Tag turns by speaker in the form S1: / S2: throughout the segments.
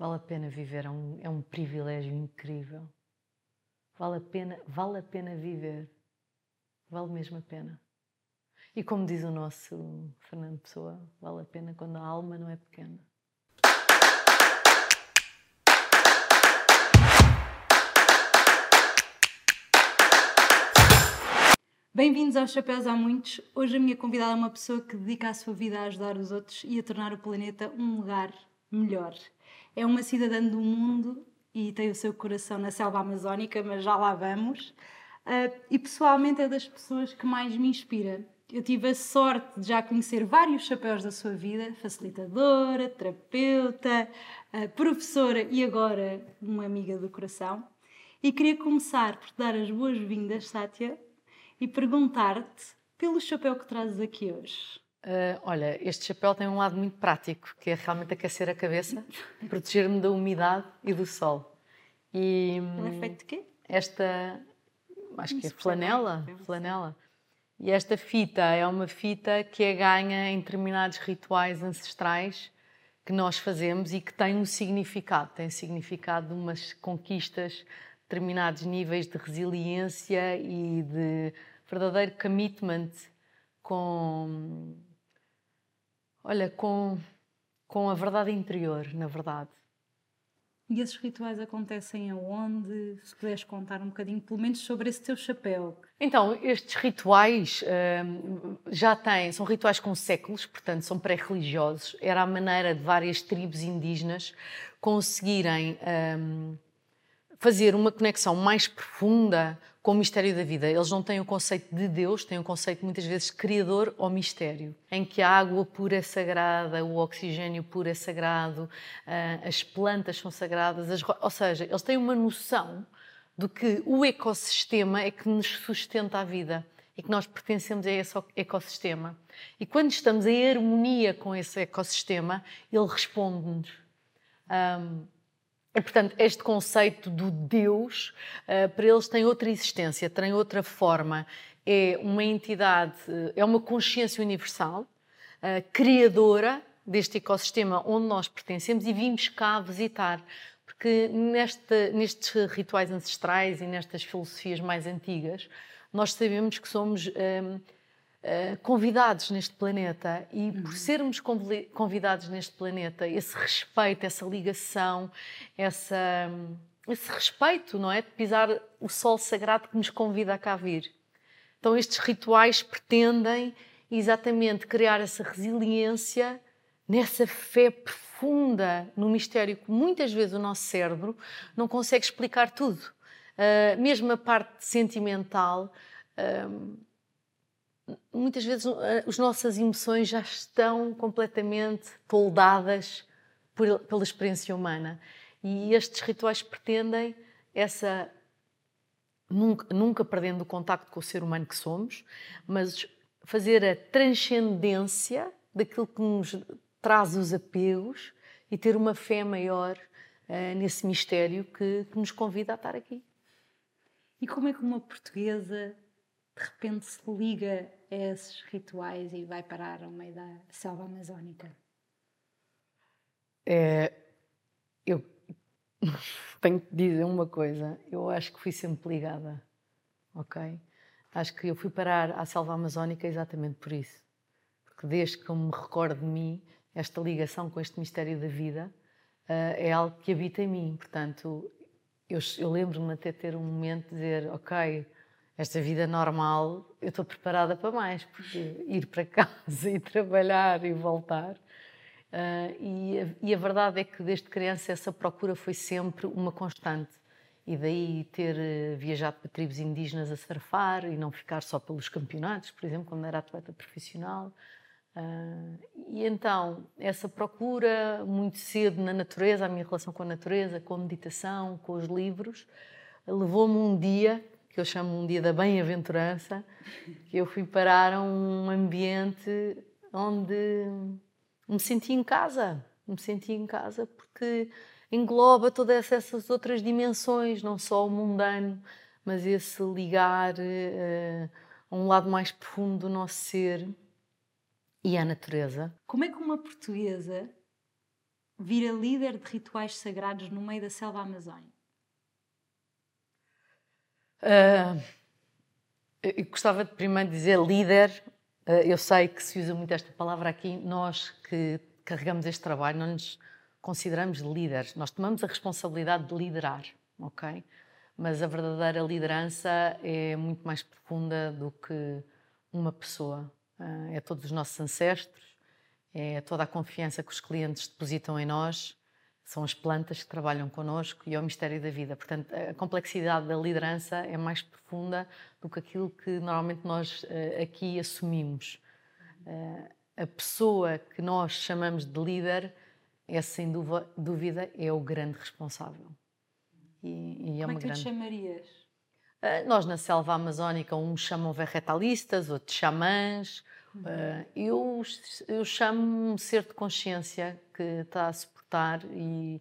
S1: Vale a pena viver, é um, é um privilégio incrível. Vale a pena, vale a pena viver. Vale mesmo a pena. E como diz o nosso Fernando Pessoa, vale a pena quando a alma não é pequena.
S2: Bem-vindos aos Chapéus Há Muitos. Hoje a minha convidada é uma pessoa que dedica a sua vida a ajudar os outros e a tornar o planeta um lugar melhor. É uma cidadã do mundo e tem o seu coração na selva amazónica, mas já lá vamos. Uh, e pessoalmente é das pessoas que mais me inspira. Eu tive a sorte de já conhecer vários chapéus da sua vida: facilitadora, terapeuta, uh, professora e agora uma amiga do coração. E queria começar por te dar as boas-vindas, Sátia, e perguntar-te pelo chapéu que trazes aqui hoje.
S1: Uh, olha, este chapéu tem um lado muito prático, que é realmente aquecer a cabeça, proteger-me da umidade e do sol.
S2: E, é feito de quê?
S1: Esta, acho que é flanela, flanela. E esta fita é uma fita que é ganha em determinados rituais ancestrais que nós fazemos e que tem um significado, tem significado de umas conquistas, determinados níveis de resiliência e de verdadeiro commitment com olha, com, com a verdade interior, na verdade.
S2: E esses rituais acontecem aonde? Se puderes contar um bocadinho, pelo menos, sobre esse teu chapéu.
S1: Então, estes rituais hum, já têm, são rituais com séculos, portanto, são pré-religiosos. Era a maneira de várias tribos indígenas conseguirem hum, fazer uma conexão mais profunda com o mistério da vida. Eles não têm o conceito de Deus, têm o conceito muitas vezes criador ou mistério, em que a água pura é sagrada, o oxigênio puro é sagrado, ah, as plantas são sagradas, as... ou seja, eles têm uma noção do que o ecossistema é que nos sustenta a vida e que nós pertencemos a esse ecossistema. E quando estamos em harmonia com esse ecossistema, ele responde-nos. Um, e, portanto, este conceito do Deus, uh, para eles tem outra existência, tem outra forma. É uma entidade, é uma consciência universal, uh, criadora deste ecossistema onde nós pertencemos e vimos cá visitar. Porque neste, nestes rituais ancestrais e nestas filosofias mais antigas, nós sabemos que somos. Um, eh, convidados neste planeta e por uhum. sermos convidados neste planeta, esse respeito, essa ligação, essa, esse respeito, não é? De pisar o sol sagrado que nos convida a cá vir. Então, estes rituais pretendem exatamente criar essa resiliência, nessa fé profunda no mistério que muitas vezes o nosso cérebro não consegue explicar tudo. Uh, mesmo a parte sentimental. Uh, muitas vezes eh, as nossas emoções já estão completamente toldadas pela experiência humana. E estes rituais pretendem essa. Nunca, nunca perdendo o contacto com o ser humano que somos, mas fazer a transcendência daquilo que nos traz os apegos e ter uma fé maior uh, nesse mistério que, que nos convida a estar aqui.
S2: E como é que uma portuguesa de repente se liga a esses rituais e vai parar ao meio da selva amazónica?
S1: É, eu tenho que dizer uma coisa. Eu acho que fui sempre ligada, ok? Acho que eu fui parar à selva amazónica exatamente por isso. Porque desde que eu me recordo de mim, esta ligação com este mistério da vida uh, é algo que habita em mim. Portanto, eu, eu lembro-me até ter um momento de dizer, ok, esta vida normal, eu estou preparada para mais, porque ir para casa e trabalhar e voltar. Uh, e, a, e, a, verdade é que desde criança essa procura foi sempre uma constante. E daí ter uh, viajado para tribos indígenas a surfar e não ficar só pelos campeonatos, por exemplo, quando era atleta profissional. Uh, e então, essa procura muito cedo na natureza, a minha relação com a natureza, com a meditação, com os livros, levou-me um dia que eu chamo um dia da bem-aventurança, que eu fui parar a um ambiente onde me senti em casa, me senti em casa porque engloba todas essas outras dimensões, não só o mundano, mas esse ligar uh, a um lado mais profundo do nosso ser e à natureza.
S2: Como é que uma portuguesa vira líder de rituais sagrados no meio da selva amazónica?
S1: Uh, eu gostava de primeiro dizer líder. Uh, eu sei que se usa muito esta palavra aqui. Nós que carregamos este trabalho não nos consideramos líderes. Nós tomamos a responsabilidade de liderar, ok? Mas a verdadeira liderança é muito mais profunda do que uma pessoa. Uh, é todos os nossos ancestros, é toda a confiança que os clientes depositam em nós, são as plantas que trabalham connosco e é o mistério da vida. Portanto, a complexidade da liderança é mais profunda do que aquilo que normalmente nós uh, aqui assumimos. Uh, a pessoa que nós chamamos de líder, é sem dúvida, é o grande responsável.
S2: E, e é Como é que grande... tu chamarias?
S1: Uh, nós na selva amazónica, uns chamam vegetalistas, outros xamãs, Uh, eu, eu chamo um ser de consciência que está a suportar e,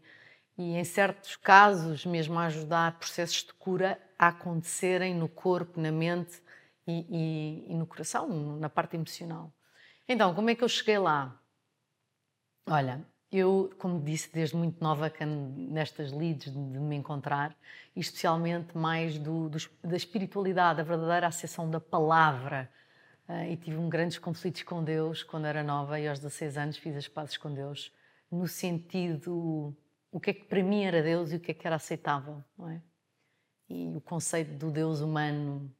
S1: e, em certos casos, mesmo a ajudar processos de cura a acontecerem no corpo, na mente e, e, e no coração, na parte emocional. Então, como é que eu cheguei lá? Olha, eu, como disse, desde muito nova nestas leads de, me encontrar, e especialmente mais do, do, da espiritualidade, da verdadeira acessão da palavra, Uh, e tive um grandes conflitos com Deus quando era nova e aos 16 anos fiz as pazes com Deus no sentido o que é que para mim era Deus e o que é que era aceitável, não é? E o conceito do Deus humano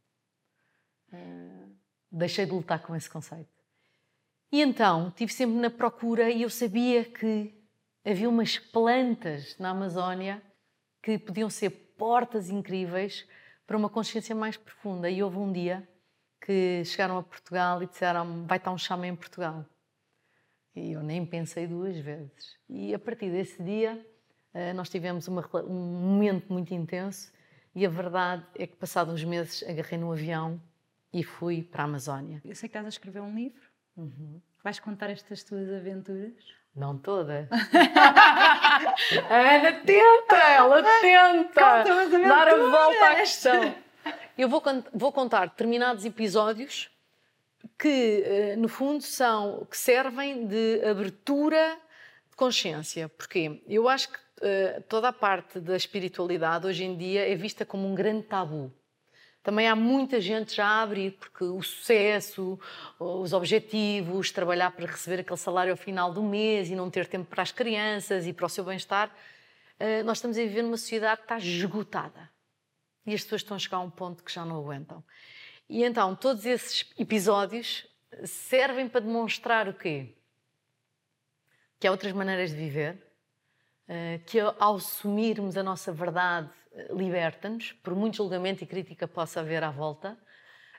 S1: uh, deixei de lutar com esse conceito. E então estive sempre na procura e eu sabia que havia umas plantas na Amazónia que podiam ser portas incríveis para uma consciência mais profunda. E houve um dia que chegaram a Portugal e disseram vai estar um chama em Portugal. E eu nem pensei duas vezes. E a partir desse dia eh, nós tivemos uma, um momento muito intenso e a verdade é que passados uns meses agarrei no avião e fui para a Amazónia.
S2: Eu sei que estás a escrever um livro. Uhum. Vais contar estas tuas aventuras?
S1: Não todas. a Ana tenta, ela tenta dar a volta à questão. Eu vou, vou contar determinados episódios que, eh, no fundo, são que servem de abertura de consciência. Porque eu acho que uh, toda a parte da espiritualidade hoje em dia é vista como um grande tabu. Também há muita gente já a abrir, porque o sucesso, os objetivos, trabalhar para receber aquele salário ao final do mês e não ter tempo para as crianças e para o seu bem-estar, uh, nós estamos a viver numa sociedade que está esgotada e as pessoas estão a chegar a um ponto que já não aguentam. E então, todos esses episódios servem para demonstrar o quê? Que há outras maneiras de viver, eh, que ao assumirmos a nossa verdade eh, liberta-nos, por muito julgamento e crítica possa haver à volta,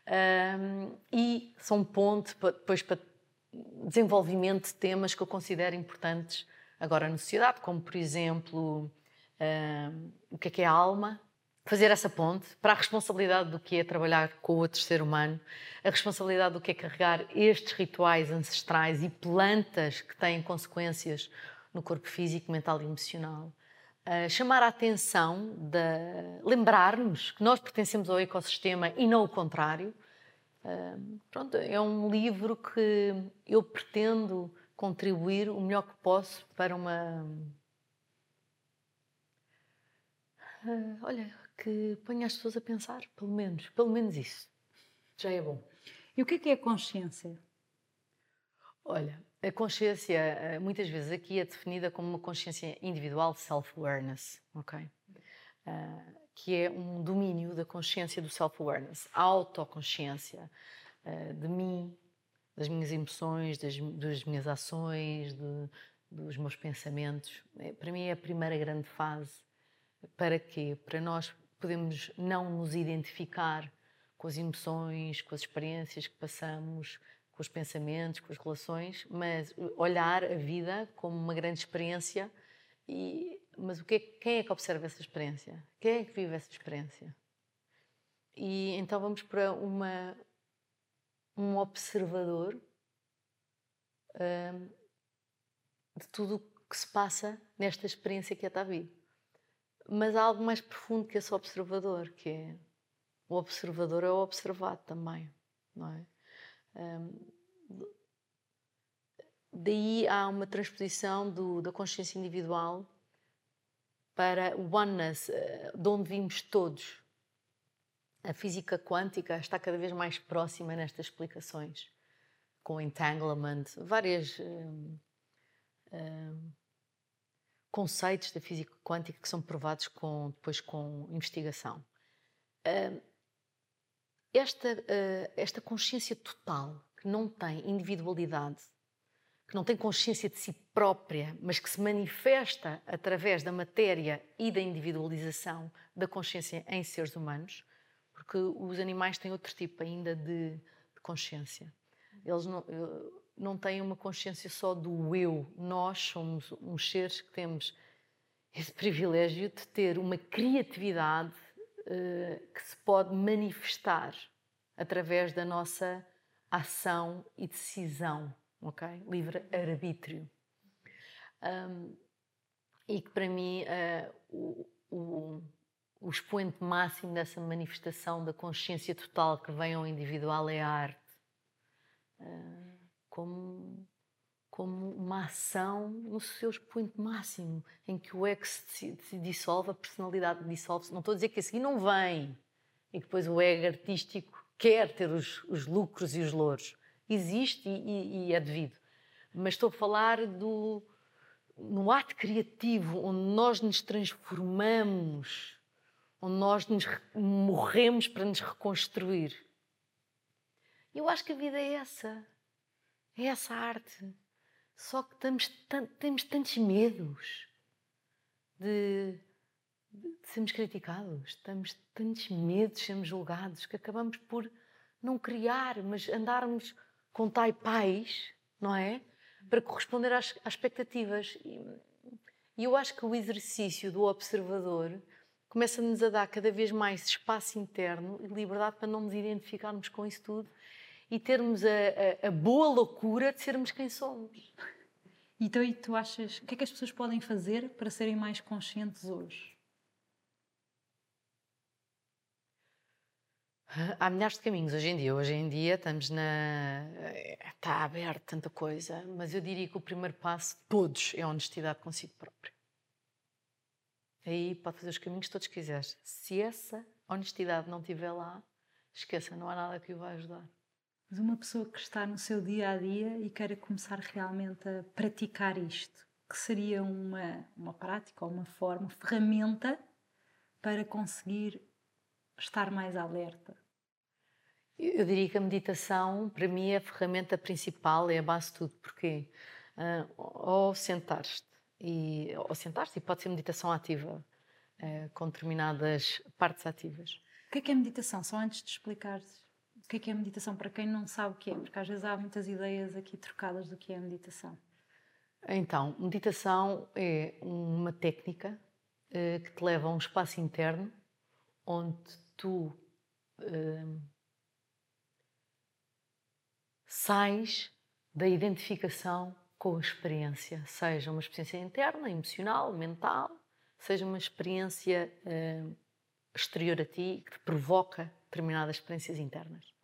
S1: ehm, e são ponto depois para desenvolvimento de temas que eu considero importantes agora na sociedade, como por exemplo ehm, o que é que é a alma, fazer essa ponte para a responsabilidade do que é trabalhar com outro ser humano, a responsabilidade do que é carregar estes rituais ancestrais e plantas que têm consequências no corpo físico, mental e emocional. Uh, chamar a atenção, de lembrar-nos que nós pertencemos ao ecossistema e não o contrário. Uh, pronto, é um livro que eu pretendo contribuir o melhor que posso para uma. Uh, olha, que ponha as pessoas a pensar, pelo menos, pelo menos isso. Já é bom.
S2: E o que é que é consciência?
S1: Olha, a consciência, eh, muitas vezes aqui é definida como uma consciência individual, self-awareness, ok? Uh, que é um domínio da consciência do self-awareness, a autoconsciência uh, de mim, das minhas emoções, das, das minhas ações, de, dos meus pensamentos. Para mim é a primeira grande fase. Para quê? Para nós podemos não nos identificar com as emoções, com as experiências que passamos, com os pensamentos, com as relações, mas olhar a vida como uma grande experiência. E, mas o que é, quem é que observa essa experiência? Quem é que vive essa experiência? E então vamos para uma, um observador hum, de tudo o que se passa nesta experiência que é a vida mas há algo mais profundo que esse observador, que é o observador é o observado também, não é? Um, daí há uma transposição do, da consciência individual para o oneness, eh, de onde vimos todos. A física quântica está cada vez mais próxima nestas explicações, com entanglement, vários um, um, conceitos da física quântica que são provados com, depois com investigação. Esta, uh, esta consciência total, que não tem individualidade, que não tem consciência de si própria, mas que se manifesta através da matéria e da individualização da consciência em seres humanos, porque os animais têm outro tipo ainda de, de consciência. Eles não, não têm uma consciência só do eu. Nós somos uns seres que temos esse privilégio de ter uma criatividade uh, que se pode manifestar através da nossa ação e decisão, ok? Livre arbítrio. Um, e que para mim uh, o, o, o expoente máximo dessa manifestação da consciência total que vem ao individual é a arte. Uh, como, como uma ação no seu expoente máximo, em que o ego se, se dissolve, a personalidade dissolve-se. Não estou a dizer que a seguir não vem e que depois o ego artístico quer ter os, os lucros e os louros. Existe e, e, e é devido. Mas estou a falar do, no ato criativo, onde nós nos transformamos, onde nós nos morremos para nos reconstruir. Eu acho que a vida é essa. É essa arte. Só que temos, temos tantos medos de, de, sermos criticados, temos tantos medos de sermos julgados que acabamos por não criar, mas andarmos com taipais, não é? para corresponder às, às expectativas. E eu acho que o exercício do observador começa-nos a dar cada vez mais espaço interno e liberdade para não nos identificarmos com isso tudo e termos a, a, a boa loucura de sermos quem somos.
S2: Então, e tu achas, o que é que as pessoas podem fazer para serem mais conscientes hoje?
S1: Há milhares de caminhos hoje em dia. Hoje em dia estamos na. Está aberto tanta coisa, mas eu diria que o primeiro passo de todos é a honestidade consigo próprio. Aí pode fazer os caminhos que todos quiseres. Se essa honestidade não estiver lá, esqueça, não há nada que o vá ajudar.
S2: Mas uma pessoa que está no seu dia a dia e queira começar realmente a praticar isto, que seria uma, uma prática ou uma forma, uma ferramenta para conseguir estar mais alerta?
S1: Eu diria que a meditação, para mim, é a ferramenta principal, é a base de tudo. Porquê? Uh, ou sentar-te, e, ou sentar-te, e pode ser meditação ativa, uh, com determinadas partes ativas.
S2: O que é, que é meditação? Só antes de explicares que é, que é meditação, para quem não sabe o que é, porque às vezes há muitas ideias aqui trocadas do que é meditação.
S1: Então, meditação é uma técnica uh, que te leva a um espaço interno onde tu uh, sais da identificação com a experiência, seja uma experiência interna, emocional, mental, seja uma experiência uh, exterior a ti que te provoca determinadas experiências internas.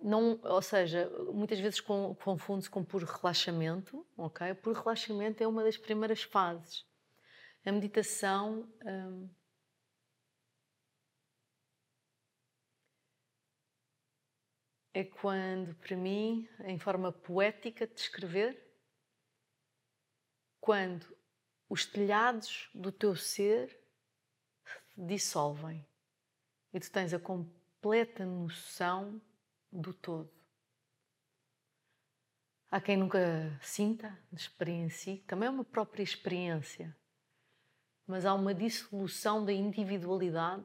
S1: Não, ou seja, muitas vezes confunde-se com puro relaxamento, ok? Puro relaxamento é uma das primeiras fases. A meditação um, é quando, para mim, em forma poética de escrever, quando os telhados do teu ser se dissolvem e tu tens a completa noção do todo. Há quem nunca sinta, experiencie, também é uma própria experiência, mas há uma dissolução da individualidade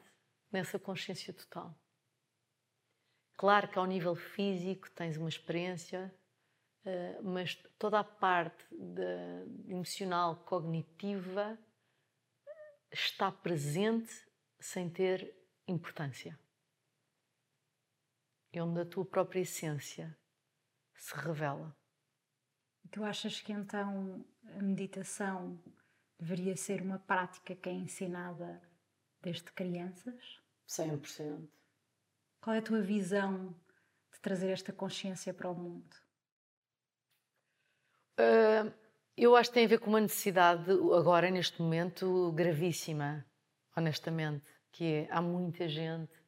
S1: nessa consciência total. Claro que ao nível físico tens uma experiência, eh, mas toda a parte emocional, cognitiva está presente sem ter importância. É onde a tua própria essência se revela.
S2: Tu achas que então a meditação deveria ser uma prática que é ensinada desde crianças?
S1: 100%.
S2: Qual é a tua visão de trazer esta consciência para o mundo?
S1: Uh, eu acho que tem a ver com uma necessidade, agora, neste momento, gravíssima, honestamente, que é, há muita gente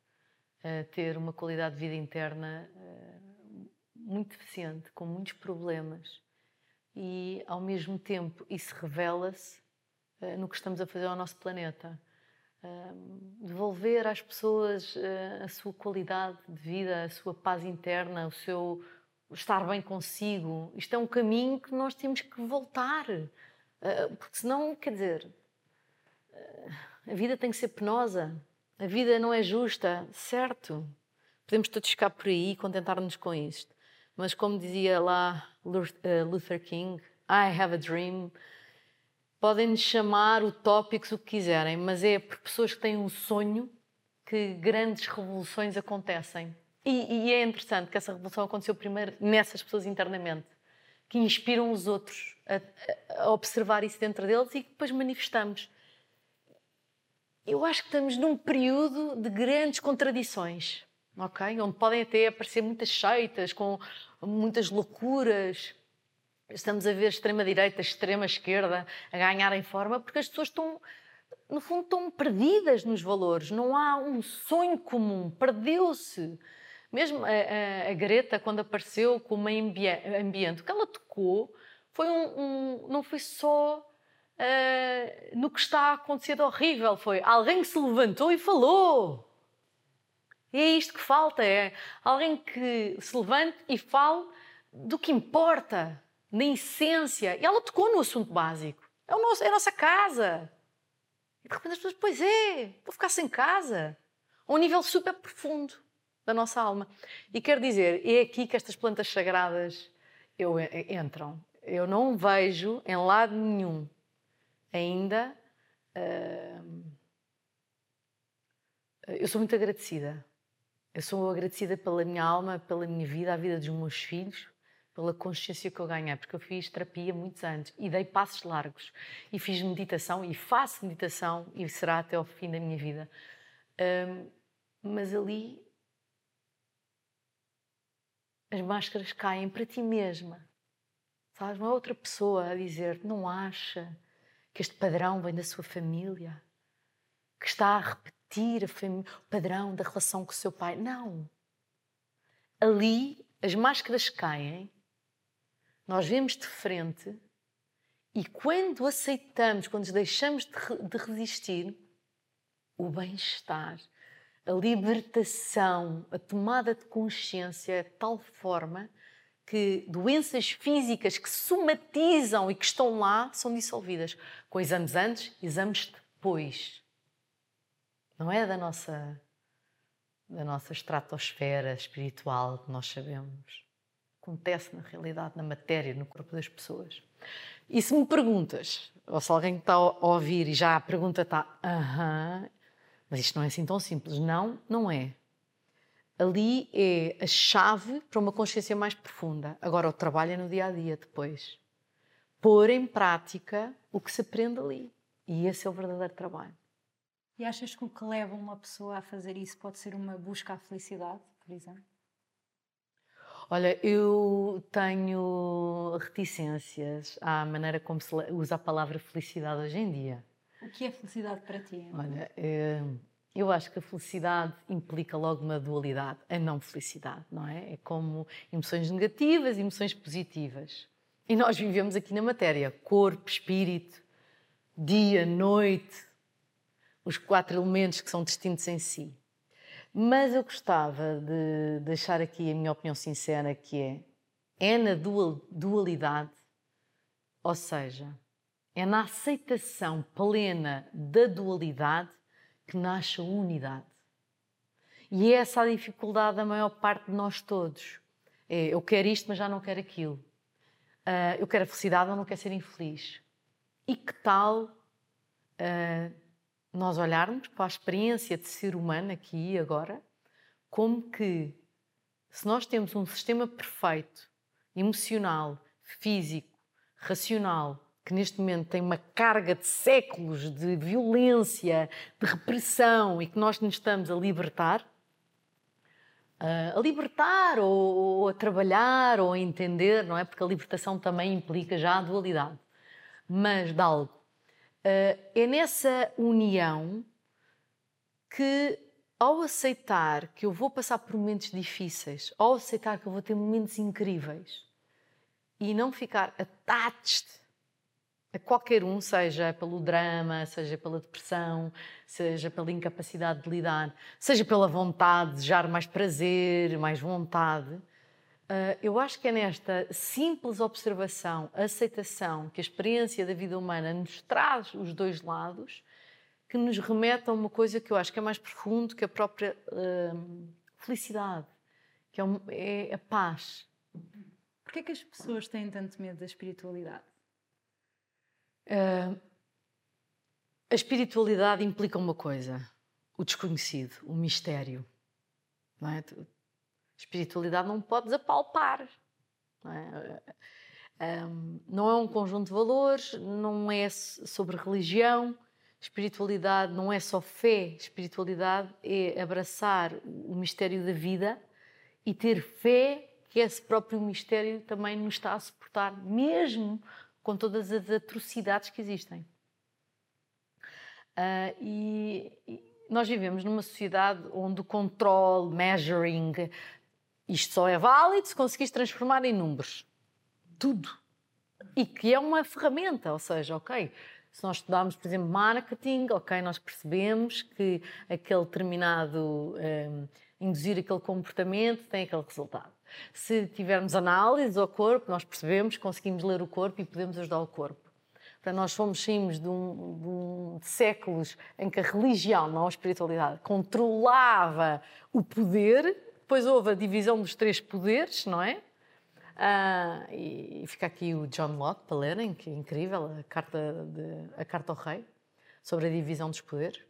S1: ter uma qualidade de vida interna uh, muito deficiente, com muitos problemas. E, ao mesmo tempo, isso revela-se uh, no que estamos a fazer ao nosso planeta. devolver às pessoas a sua qualidade de vida, a sua paz interna, o seu estar bem consigo. Isto é um caminho que nós temos que voltar. Porque senão, quer dizer, a vida tem que ser penosa. A vida não é justa, certo? Podemos todos ficar por aí e contentar-nos com isto. Mas como dizia lá ah, Luther King, I have a dream. Podem-nos chamar utópicos o que quiserem, mas é por pessoas que têm um sonho que grandes revoluções acontecem. E, e, é interessante que essa revolução aconteceu primeiro nessas pessoas internamente, que inspiram os outros a, a observar isso dentro deles e que depois manifestamos. Eu acho que estamos num período de grandes contradições, ok? Onde podem até aparecer muitas seitas com muitas loucuras. Estamos a ver extrema-direita, extrema-esquerda a ganharem forma porque as pessoas estão, no fundo, estão perdidas nos valores. Não há um sonho comum, perdeu-se. Mesmo a, a, a Greta, quando apareceu com o meio ambiente, o que ela tocou foi um, um não foi só uh, no que está a acontecer de horrível, foi alguém que se levantou e falou. E é isto que falta, é alguém que se levante e fale do que importa, na essência. E ela tocou no assunto básico. É, o nosso, é a nossa casa. E de repente as pessoas, pois é, vou ficar sem casa. A um nível super profundo da nossa alma. E quer dizer, é aqui que estas plantas sagradas eu, entram. Eu não vejo em lado nenhum ainda. Uh, eu sou muito agradecida. Eu sou agradecida pela minha alma, pela minha vida, a vida dos meus filhos, pela consciência que eu ganhei, porque eu fiz terapia muitos anos e dei passos largos e fiz meditação e faço meditação e será até ao fim da minha vida. Um, mas ali as máscaras caem para ti mesma. Sabes? É outra pessoa a dizer, não acha que este padrão vem da sua família, que está a repetir o padrão da relação com o seu pai. Não. Ali as máscaras caem, nós vemos de frente e quando aceitamos, quando deixamos de, de resistir, o bem-estar a libertação, a tomada de consciência é de tal forma que doenças físicas que somatizam e que estão lá são dissolvidas com exames antes, exames depois. Não é da nossa da nossa estratosfera espiritual que nós sabemos. Acontece na realidade, na matéria, no corpo das pessoas. E se me perguntas, ou se alguém está a ouvir e já a pergunta está, aham, mas isto não é assim tão simples. Não, não é. Ali é a chave para uma consciência mais profunda. Agora, o trabalho é no dia a dia depois. Pôr em prática o que se aprende ali. E esse é o verdadeiro trabalho.
S2: E achas que o que leva uma pessoa a fazer isso pode ser uma busca à felicidade, por exemplo?
S1: Olha, eu tenho reticências à maneira como se usa a palavra felicidade hoje em dia.
S2: O que é felicidade para ti?
S1: Olha, é, eu acho que a felicidade implica logo uma dualidade, a não felicidade, não é? É como emoções negativas e emoções positivas. E nós vivemos aqui na matéria, corpo, espírito, dia, noite, os quatro elementos que são distintos em si. Mas eu gostava de deixar aqui a minha opinião sincera, que é, é na dual, dualidade, ou seja, é na aceitação plena da dualidade que nasce a unidade. E é essa a dificuldade da maior parte de nós todos. É, eu quero isto, mas já não quero aquilo. Uh, eu quero a felicidade, mas não quero ser infeliz. E que tal uh, nós olharmos para a experiência de ser humano aqui e agora, como que, se nós temos um sistema perfeito, emocional, físico, racional, que neste momento tem uma carga de séculos de violência, de repressão e que nós nos estamos a libertar, a libertar ou, ou, a trabalhar ou a entender, não é? Porque a libertação também implica já a dualidade, mas de algo. Uh, é nessa união que, ao aceitar que eu vou passar por momentos difíceis, ao aceitar que eu vou ter momentos incríveis e não ficar attached a qualquer um, seja pelo drama, seja pela depressão, seja pela incapacidade de lidar, seja pela vontade de desejar mais prazer, mais vontade. Uh, eu acho que é nesta simples observação, aceitação, que a experiência da vida humana nos traz os dois lados, que nos remete a uma coisa que eu acho que é mais profundo que a própria uh, felicidade, que é, é a paz.
S2: Porquê é que as pessoas têm tanto medo da espiritualidade?
S1: Uh, a espiritualidade implica uma coisa: o desconhecido, o mistério. Não é? A espiritualidade não podes apalpar. Não é? Um, não é um conjunto de valores, não é sobre religião. Espiritualidade não é só fé, espiritualidade é abraçar o mistério da vida e ter fé que esse próprio mistério também nos está a suportar, mesmo com todas as atrocidades que existem. Uh, e, e, nós vivemos numa sociedade onde o controle, measuring, isto só é válido se conseguires transformar em números. Tudo. E que é uma ferramenta, ou seja, ok, se nós estudarmos, por exemplo, marketing, ok, nós percebemos que aquele determinado, um, induzir aquele comportamento tem aquele resultado. Se tivermos análise ao corpo, nós percebemos, conseguimos ler o corpo e podemos ajudar o corpo. Portanto, nós fomos, saímos de, um, de, um, de séculos em que a religião, não a espiritualidade, controlava o poder, depois houve a divisão dos três poderes, não é? Ah, e, fica aqui o John Locke para lerem, que é incrível, a carta, de, a carta ao rei, sobre a divisão dos poderes.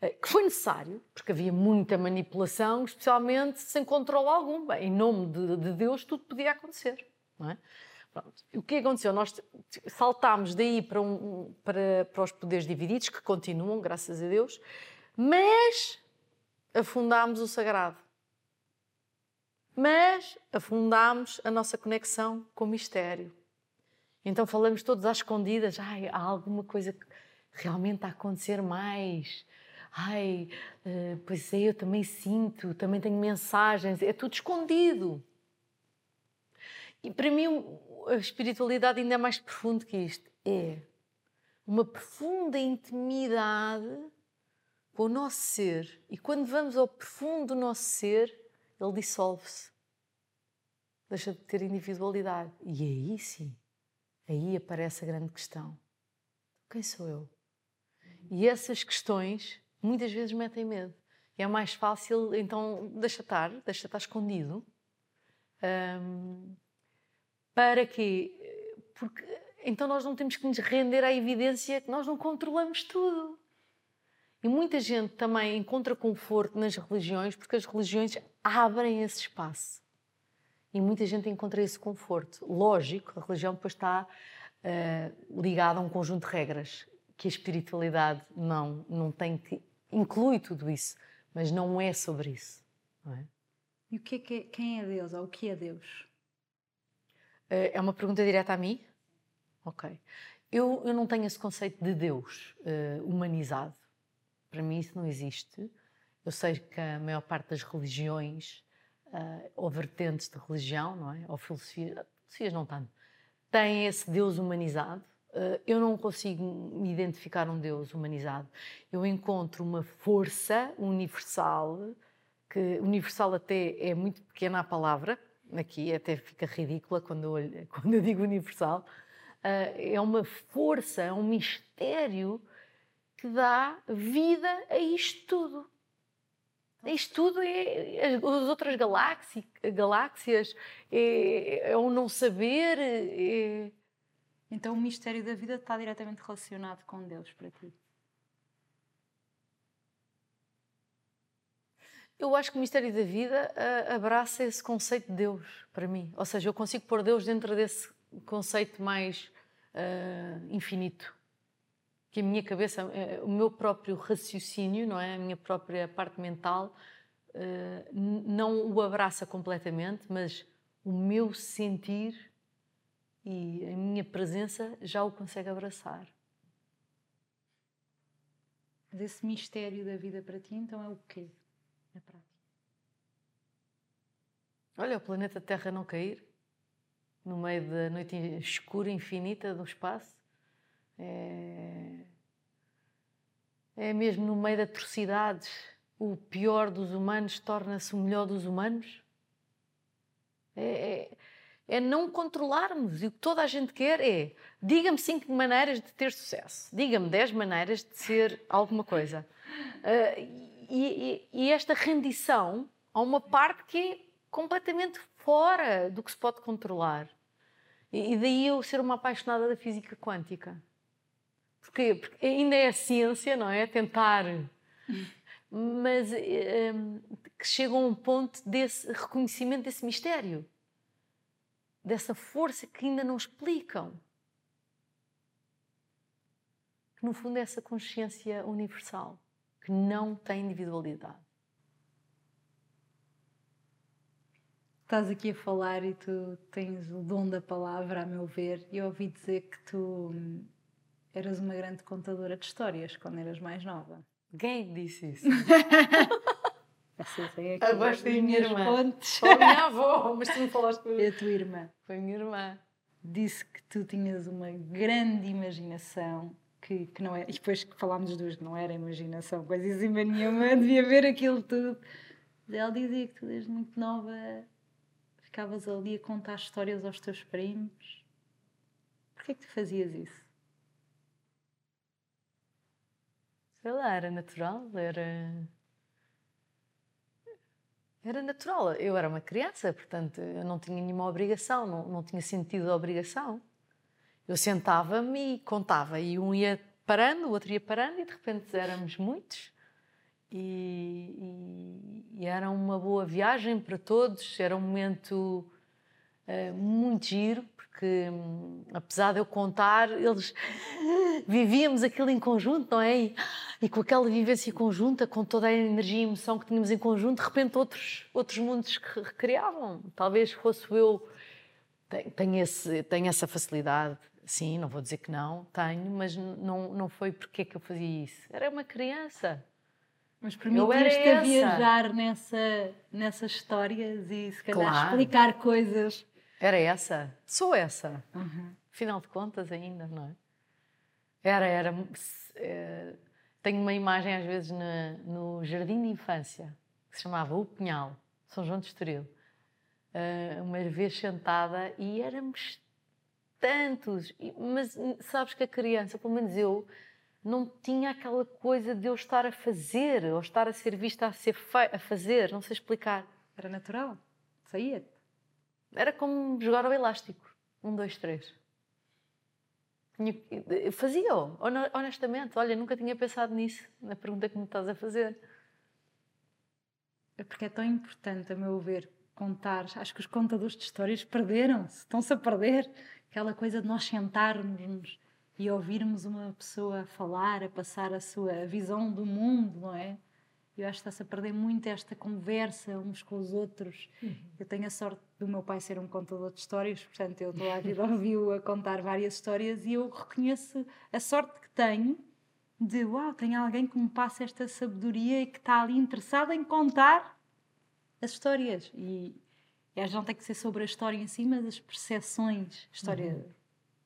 S1: Eh, que foi necessário, porque havia muita manipulação, especialmente sem controle algum. Bem, em nome de, de, Deus, tudo podia acontecer. Não é? Pronto. O que aconteceu? Nós saltámos daí para, um, para, para os poderes divididos, que continuam, graças a Deus, mas afundámos o sagrado. Mas afundámos a nossa conexão com o mistério. Então falamos todos às escondidas, ai, há alguma coisa que realmente a acontecer mais ai, uh, pois é, eu também sinto, também tenho mensagens, é tudo escondido. E para mim a espiritualidade ainda é mais profundo que isto. É uma profunda intimidade com o nosso ser. E quando vamos ao profundo do nosso ser, ele dissolve-se. Deixa de ter individualidade. E aí sim, aí aparece a grande questão. Quem sou eu? E essas questões muitas vezes metem medo. E é mais fácil, então, deixa estar, deixa estar escondido. Um, para quê? Porque então nós não temos que nos render à evidência que nós não controlamos tudo. E muita gente também encontra conforto nas religiões porque as religiões abrem esse espaço. E muita gente encontra esse conforto. Lógico, a religião depois está uh, ligada a um conjunto de regras que a espiritualidade não, não tem que inclui tudo isso, mas não é sobre isso. É?
S2: E o que é, que é, quem é Deus ou o que é Deus?
S1: Eh, é uma pergunta direta a mim? Ok. Eu, eu não tenho esse conceito de Deus uh, humanizado. Para mim isso não existe. Eu sei que a maior parte das religiões, uh, ou vertentes de religião, não é? Ou filosofia, filosofias não tanto, têm esse Deus humanizado. Eh, eu não consigo me identificar um Deus humanizado. Eu encontro uma força universal, que universal até é muito pequena a palavra, aqui até fica ridícula quando eu, quando eu digo universal. Eh, é uma força, é um mistério que dá vida a isto tudo. Isto tudo é as outras galáxias é, é o não saber, é,
S2: então o mistério da vida está diretamente relacionado com Deus para ti.
S1: Eu acho que o mistério da vida uh, abraça esse conceito de Deus para mim. Ou seja, eu consigo pôr Deus dentro desse conceito mais uh, infinito. Que a minha cabeça, uh, o meu próprio raciocínio, não é? A minha própria parte mental uh, não o abraça completamente, mas o meu sentir e a minha presença já o consegue abraçar.
S2: Desse mistério da vida para ti, então é o quê na prática?
S1: Olha, o planeta Terra não cair no meio da noite escura infinita do espaço. É, é mesmo no meio de atrocidades. O pior dos humanos torna-se o melhor dos humanos. É, é, é não controlarmos. E o que toda a gente quer é: diga-me cinco maneiras de ter sucesso, diga-me dez maneiras de ser alguma coisa. Uh, e, e, e, esta rendição a uma parte que é completamente fora do que se pode controlar. E, e daí eu ser uma apaixonada da física quântica. Porque ainda é a ciência, não é? Tentar. Mas um, ehm, que chega a um ponto desse reconhecimento desse mistério dessa força que ainda não explicam. Que no fundo é essa consciência universal, que não tem individualidade.
S2: Estás aqui a falar e tu tens o dom da palavra, a meu ver, e eu ouvi dizer que tu hum, eras uma grande contadora de histórias quando eras mais nova.
S1: Quem disse isso?
S2: Essa sei aqui. Abaixo
S1: da minha irmã. Pontes. Foi a minha avó, mas tu me falaste
S2: com É a tua irmã.
S1: Foi a minha irmã.
S2: Disse que tu tinhas uma grande imaginação, que, que não é. E depois que falámos dos dois, não era imaginação, coisíssima nenhuma, devia ver aquilo tudo. Ela dizia que tu, desde muito nova, ficavas ali a contar histórias aos teus primos. Porquê que tu fazias isso?
S1: Sei lá, era natural, era era natural. Eu era uma criança, portanto, eu não tinha nenhuma obrigação, não, não tinha sentido de obrigação. Eu sentava-me e contava, e um ia parando, o outro ia parando, e de repente éramos muitos. E, e, e era uma boa viagem para todos, era um momento uh, muito giro, porque hum, apesar de eu contar, eles vivíamos aquilo em conjunto, não é? E, e, com aquela vivência conjunta, com toda a energia e emoção que tínhamos em conjunto, de repente outros, outros mundos que recriavam. Talvez fosse eu. Tenho, esse, tenho essa facilidade, sim, não vou dizer que não, tenho, mas não, não foi porque é que eu fazia isso. Era uma criança.
S2: Mas permitiste a viajar nessa, nessas histórias e se calhar claro. explicar coisas
S1: era essa? Sou essa. Uhum. Afinal de contas, ainda, não é? Era, era. É, tenho uma imagem, às vezes, na, no jardim de infância, que se chamava O Pinhal, São João de Estoril. Uh, uma vez sentada e éramos tantos, mas sabes que a criança, pelo menos eu, não tinha aquela coisa de eu estar a fazer ou estar a ser vista a, ser a fazer, não sei explicar.
S2: Era natural, saía.
S1: Era como jogar ao elástico. Um, dois, três. Fazia-o, honestamente. Olha, nunca tinha pensado nisso, na pergunta que me estás a fazer.
S2: É porque é tão importante, a meu ver, contar. Acho que os contadores de histórias perderam-se, estão-se a perder. Aquela coisa de nós sentarmos e ouvirmos uma pessoa falar, a passar a sua visão do mundo, não é? Eu acho que está-se a perder muito esta conversa uns com os outros. Uhum. Eu tenho a sorte do meu pai ser um contador de histórias, portanto, eu toda a vida ouvi-o a contar várias histórias e eu reconheço a sorte que tenho de, uau, tem alguém que me passa esta sabedoria e que está ali interessado em contar as histórias. E, e às vezes não tem que ser sobre a história em si, mas as percepções, história uhum.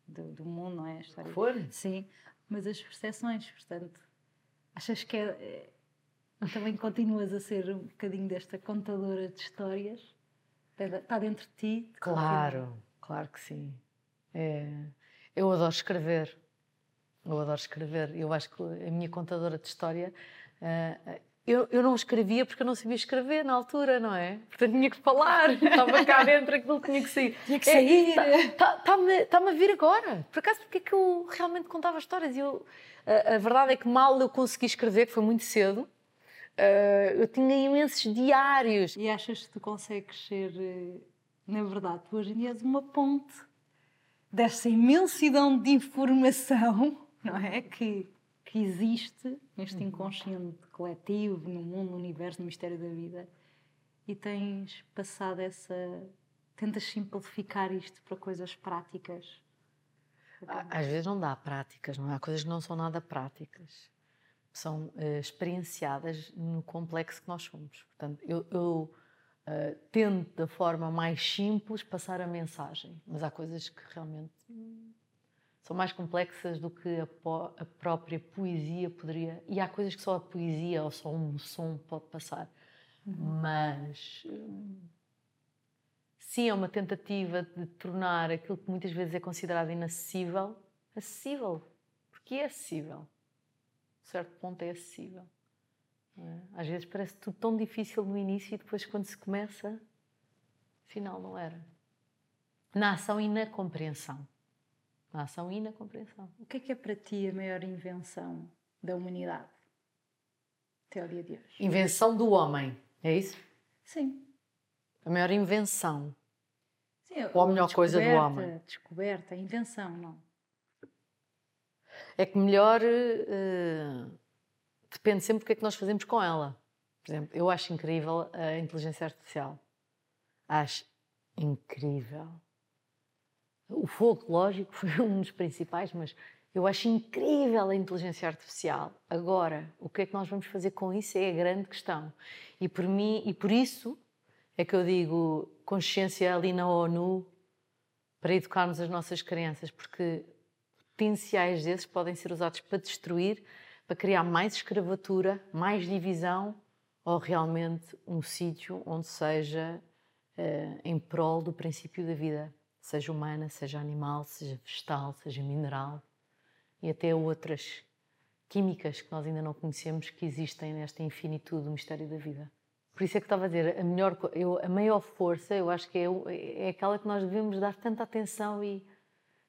S2: do, do, mundo, não é? História,
S1: For?
S2: Sim, mas as percepções, portanto, achas que é, é também continuas a ser um bocadinho desta contadora de histórias? Está dentro de ti? De
S1: claro, claro que sim. É, eu adoro escrever. Eu adoro escrever. Eu acho que a minha contadora de história. Uh, eu, eu não escrevia porque eu não sabia escrever na altura, não é? Portanto, tinha que falar. Estava cá dentro, aquilo tinha que sair.
S2: Tinha que sair.
S1: Está-me é, tá, tá a vir agora. Por acaso, porque é que eu realmente contava histórias? Eu, a, a verdade é que mal eu consegui escrever, que foi muito cedo, Uh, eu tinha imensos diários.
S2: E achas que tu consegues ser, eh, na verdade, tu hoje em dia és uma ponte dessa imensidão de informação, não é? Que, que existe neste uhum. inconsciente coletivo, no mundo, no universo, no mistério da vida. e tens passado essa. tentas simplificar isto para coisas práticas.
S1: Às vezes não dá práticas, não é? Há coisas que não são nada práticas. São uh, experienciadas no complexo que nós somos. Portanto, eu, eu uh, tento da forma mais simples passar a mensagem, mas há coisas que realmente são mais complexas do que a, a, própria poesia poderia. E há coisas que só a poesia ou só um som pode passar. Uhum. Mas sim, é uma tentativa de tornar aquilo que muitas vezes é considerado inacessível acessível. Porque é acessível. Certo ponto é acessível. É? Às vezes parece tudo tão difícil no início e depois, quando se começa, afinal não era. Na ação e na compreensão. Na ação e na compreensão.
S2: O que é que é para ti a maior invenção da humanidade até ao dia de hoje?
S1: Invenção do homem, é isso?
S2: Sim.
S1: A maior invenção.
S2: Sim,
S1: ou a melhor coisa do homem.
S2: Descoberta, invenção, não.
S1: É que melhor uh, depende sempre do que é que nós fazemos com ela. Por exemplo, eu acho incrível a inteligência artificial. Acho incrível o fogo, lógico, foi um dos principais, mas eu acho incrível a inteligência artificial. Agora, o que é que nós vamos fazer com isso é a grande questão. E por mim, e por isso é que eu digo consciência ali na ONU para educarmos as nossas crianças, porque potenciais desses podem ser usados para destruir, para criar mais escravatura, mais divisão, ou realmente um sítio onde seja uh, em prol do princípio da vida seja humana, seja animal, seja vegetal, seja mineral e até outras químicas que nós ainda não conhecemos que existem nesta infinitude do mistério da vida. Por isso é que estava a dizer, a, melhor, eu, a maior força, eu acho que é, é aquela que nós devemos dar tanta atenção e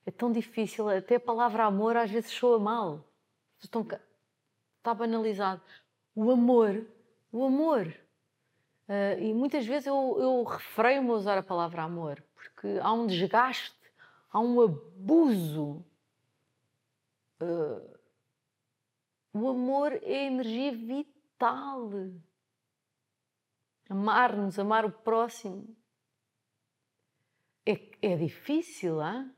S1: é tão difícil, até a palavra amor às vezes soa mal. Estão, está banalizado. O amor, o amor. Uh, e muitas vezes eu, eu refreio-me a usar a palavra amor, porque há um desgaste, há um abuso. Uh, o amor é energia vital. Amar-nos, amar o próximo. É, é difícil, hein?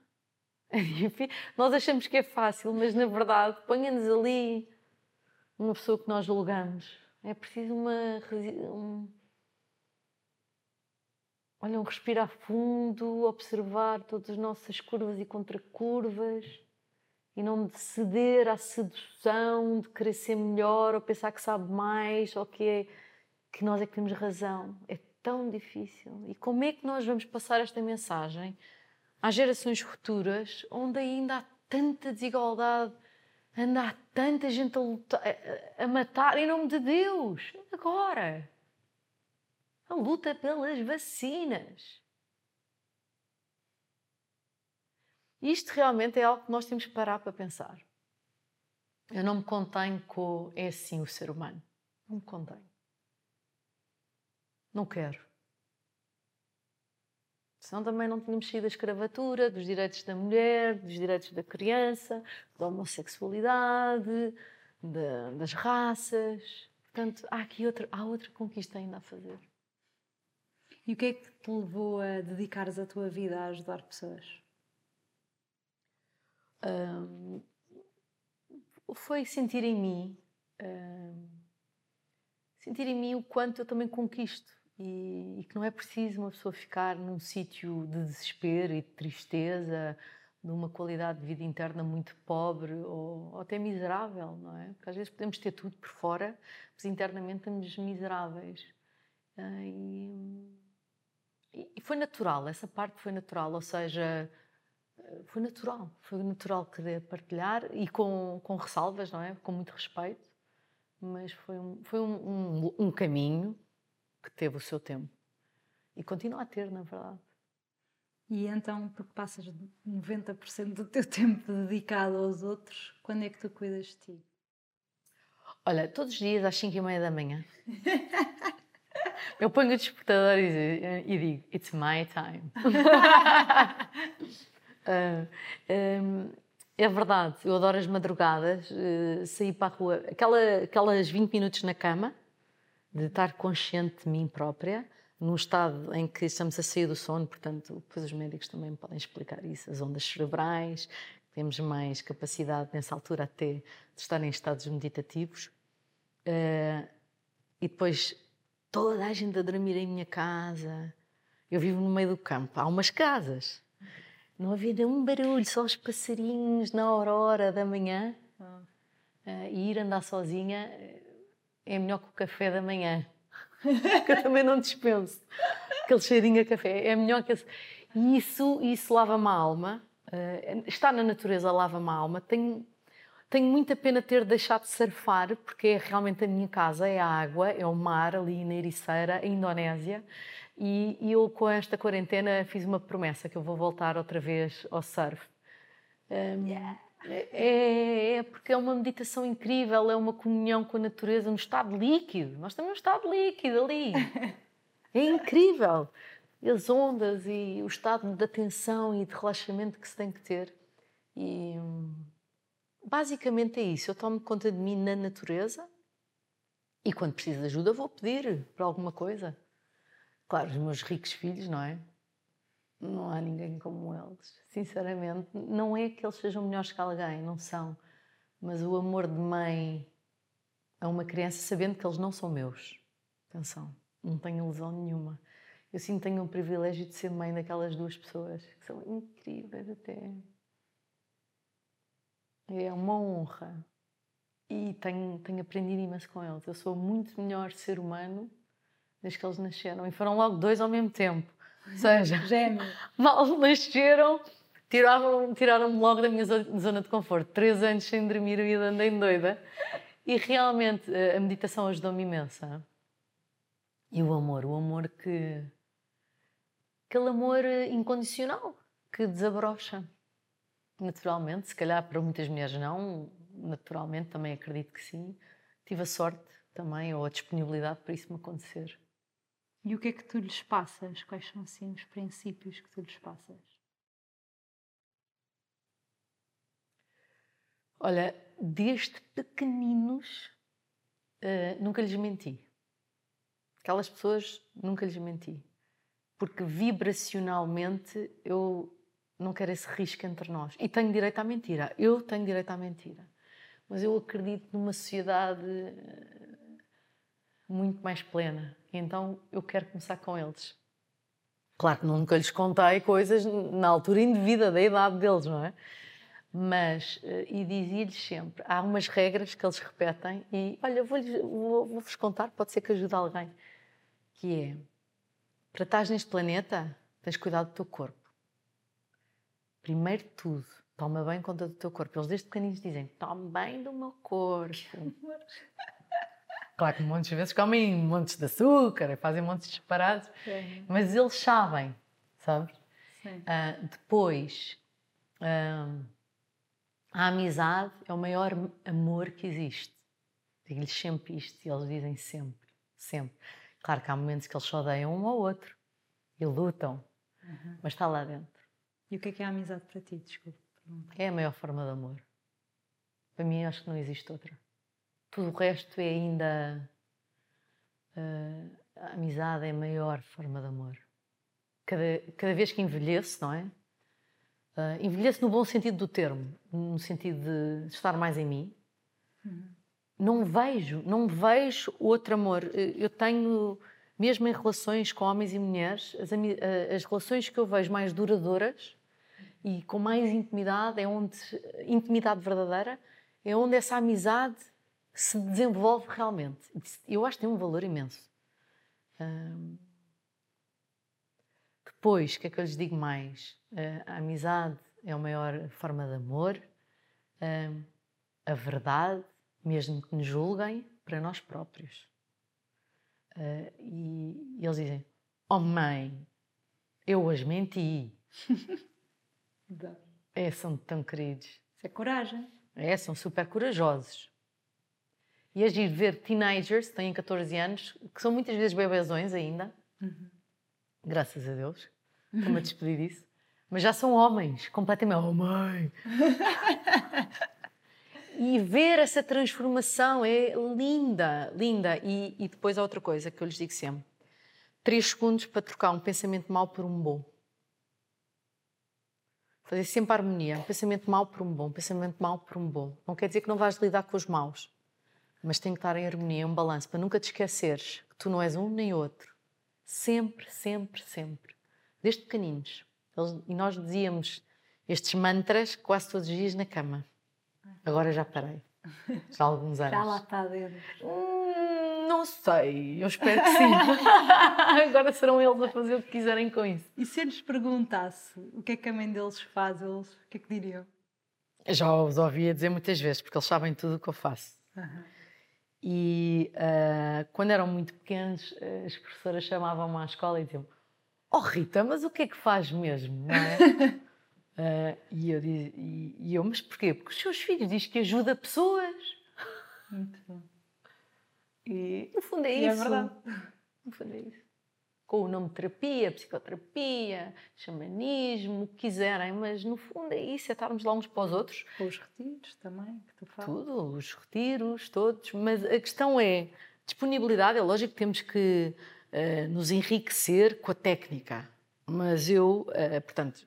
S1: Nós achamos que é fácil, mas na verdade, ponha-nos ali uma pessoa que nós julgamos. É preciso uma, um, Olha, um respirar fundo, observar todas as nossas curvas e contracurvas e não ceder à sedução de querer ser melhor ou pensar que sabe mais ou que, é, que nós é que temos razão. É tão difícil. E como é que nós vamos passar esta mensagem às gerações futuras onde ainda há tanta desigualdade, ainda há tanta gente a, lutar, a, matar em nome de Deus? Agora! a luta pelas vacinas. Isto realmente é algo que nós temos que parar para pensar. Eu não me contenho com é assim o ser humano. Não me contenho. Não quero. Senão também não tínhamos saído da escravatura, dos direitos da mulher, dos direitos da criança, da homossexualidade, de, das raças. Portanto, há aqui outra, há outra conquista ainda a fazer.
S2: E o que é que te levou a dedicares a tua vida a ajudar pessoas?
S1: Um, foi sentir em mim, um, sentir em mim o quanto eu também conquisto e, e, que não é preciso uma pessoa ficar num sítio de desespero e de tristeza, de uma qualidade de vida interna muito pobre ou, ou até miserável, não é? Porque às vezes podemos ter tudo por fora, mas internamente estamos miseráveis. Uh, e, e foi natural, essa parte foi natural, ou seja, foi natural, foi natural querer partilhar e com, com ressalvas, não é? Com muito respeito, mas foi, um, foi um, um, um caminho que teve o seu tempo e continua a ter, na verdade.
S2: E então, porque passas 90% do teu tempo dedicado aos outros, quando é que tu cuidas de ti?
S1: Olha, todos os dias às 5 e meia da manhã. Eu ponho o despertador e, e digo, it's my time. uh, um, é verdade, eu adoro as madrugadas, uh, sair para a rua, aquela, aquelas 20 minutos na cama, de estar consciente de mim própria, num estado em que estamos a sair do sono, portanto, depois os médicos também podem explicar isso, as ondas cerebrais, temos mais capacidade nessa altura até de estar em estados meditativos. Uh, e depois toda a gente a dormir em minha casa. Eu vivo no meio do campo, há umas casas. Não havia nenhum barulho, só os passarinhos na aurora da manhã. Uh, e ir andar sozinha é melhor que o café da manhã. que eu também não dispenso. Aquele cheirinho a café. É melhor que esse. Isso, isso lava-me a alma. Uh, na natureza lava-me a alma. Tenho, tenho muita pena ter deixado de surfar, porque é realmente a minha casa, é a água, é o mar ali na Ericeira, a Indonésia. E, e eu, com esta quarentena, fiz uma promessa que eu vou voltar outra vez ao surf. Um, yeah. É, é, é, porque é uma meditação incrível, é uma comunhão com a natureza no estado líquido. Nós estamos no estado líquido ali. É incrível. As ondas e o estado de atenção e de relaxamento que se tem que ter. E basicamente é isso. Eu tomo conta de mim na natureza e quando preciso de ajuda vou pedir para alguma coisa. Claro, os meus ricos filhos, não é? Não há ninguém como eles. Sinceramente, não é que eles sejam melhores que alguém, não são. Mas o amor de mãe a uma criança sabendo que eles não são meus. Atenção, não tenho ilusão nenhuma. Eu sim tenho o privilégio de ser mãe daquelas duas pessoas que são incríveis até. É uma honra. E tenho, tenho aprendido imenso com eles. Eu sou muito melhor ser humano desde que eles nasceram. E foram logo dois ao mesmo tempo. Ou seja,
S2: Gêmeo.
S1: mal nasceram, tiraram-me tiraram logo da minha zona de conforto. Três anos sem dormir, a vida andei doida. E realmente a meditação ajudou-me imensa. E o amor, o amor que. aquele amor incondicional que desabrocha. Naturalmente, se calhar para muitas mulheres não, naturalmente também acredito que sim. Tive a sorte também, ou a disponibilidade para isso me acontecer.
S2: E o que é que tu lhes passas? Quais são assim os princípios que tu lhes passas?
S1: Olha, desde pequeninos uh, nunca lhes menti. Aquelas pessoas nunca lhes menti. Porque vibracionalmente eu não quero esse risco entre nós. E tenho direito à mentira. Eu tenho direito à mentira. Mas eu acredito numa sociedade eh, muito mais plena. Então eu quero começar com eles. Claro que nunca lhes contei coisas na altura indevida da idade deles, não é? Mas, eh, e dizia-lhes sempre: há umas regras que eles repetem, e olha, vou-vos vou, contar, pode ser que ajude alguém. Que é: para estar neste planeta, tens cuidado do teu corpo. Primeiro de tudo, toma bem conta do teu corpo. Eles desde pequeninos dizem: tome bem do meu corpo. Claro que muitas vezes comem montes de açúcar, fazem montes de disparados, mas eles sabem, sabes? Uh, depois, uh, a amizade é o maior amor que existe. Digo-lhes sempre isto e eles dizem sempre, sempre. Claro que há momentos que eles só odeiam um ao outro e lutam, uhum. mas está lá dentro.
S2: E o que é que é a amizade para ti? Desculpa.
S1: É a maior forma de amor. Para mim, acho que não existe outra tudo o resto é ainda. Uh, a amizade é a maior forma de amor. Cada, cada vez que envelheço, não é? Uh, envelheço no bom sentido do termo, no sentido de estar mais em mim. Uhum. Não vejo, não vejo outro amor. Eu tenho, mesmo em relações com homens e mulheres, as, as relações que eu vejo mais duradouras e com mais intimidade, é onde intimidade verdadeira, é onde essa amizade se desenvolve realmente. Eu acho que tem um valor imenso. depois, o que é que eu lhes digo mais? Uh, a amizade é a maior forma de amor. a verdade, mesmo que nos julguem, para nós próprios. E, e, eles dizem: Oh mãe, eu hoje menti. é, são tão queridos.
S2: Isso é coragem.
S1: É, são super corajosos. E agir ver teenagers, têm 14 anos, que são muitas vezes bebezões ainda, uhum. graças a Deus, estou-me a despedir disso, mas já são homens, completamente. Oh, mãe! e ver essa transformação é linda, linda. E, e, depois há outra coisa que eu lhes digo sempre: 3 segundos para trocar um pensamento mau por um bom. Fazer sempre a harmonia. Um pensamento mau por um bom, um pensamento mau por um bom. Não quer dizer que não vais lidar com os maus, mas tem que estar em harmonia, um balanço, para nunca te esqueceres que tu não és um nem outro. Sempre, sempre, sempre. Desde pequeninos. E nós dizíamos estes mantras quase todos os dias na cama. Agora já parei. Já há alguns anos.
S2: Já lá está dentro.
S1: Hum, não sei, eu espero que sim. Agora serão eles a fazer o que quiserem com isso.
S2: E se eu lhes perguntasse o que é que a mãe deles faz, eles o que é que diriam?
S1: Já os ouvia dizer muitas vezes, porque eles sabem tudo o que eu faço. Uhum. E uh, quando eram muito pequenos, as professoras chamavam-me à escola e diziam: Oh Rita, mas o que é que faz mesmo? É? Uh, e, eu, e, e, eu, mas porquê? Porque os seus filhos dizem que ajuda pessoas. Muito bom. E no fundo é e é isso. É verdade. No fundo é isso. Com o nome terapia, psicoterapia, xamanismo, o que quiserem, mas no fundo é isso, é estarmos lá uns para os outros.
S2: Os retiros também, que tu falas.
S1: Tudo, os retiros, todos. Mas a questão é disponibilidade. É lógico que temos que uh, nos enriquecer com a técnica. Mas eu, uh, portanto,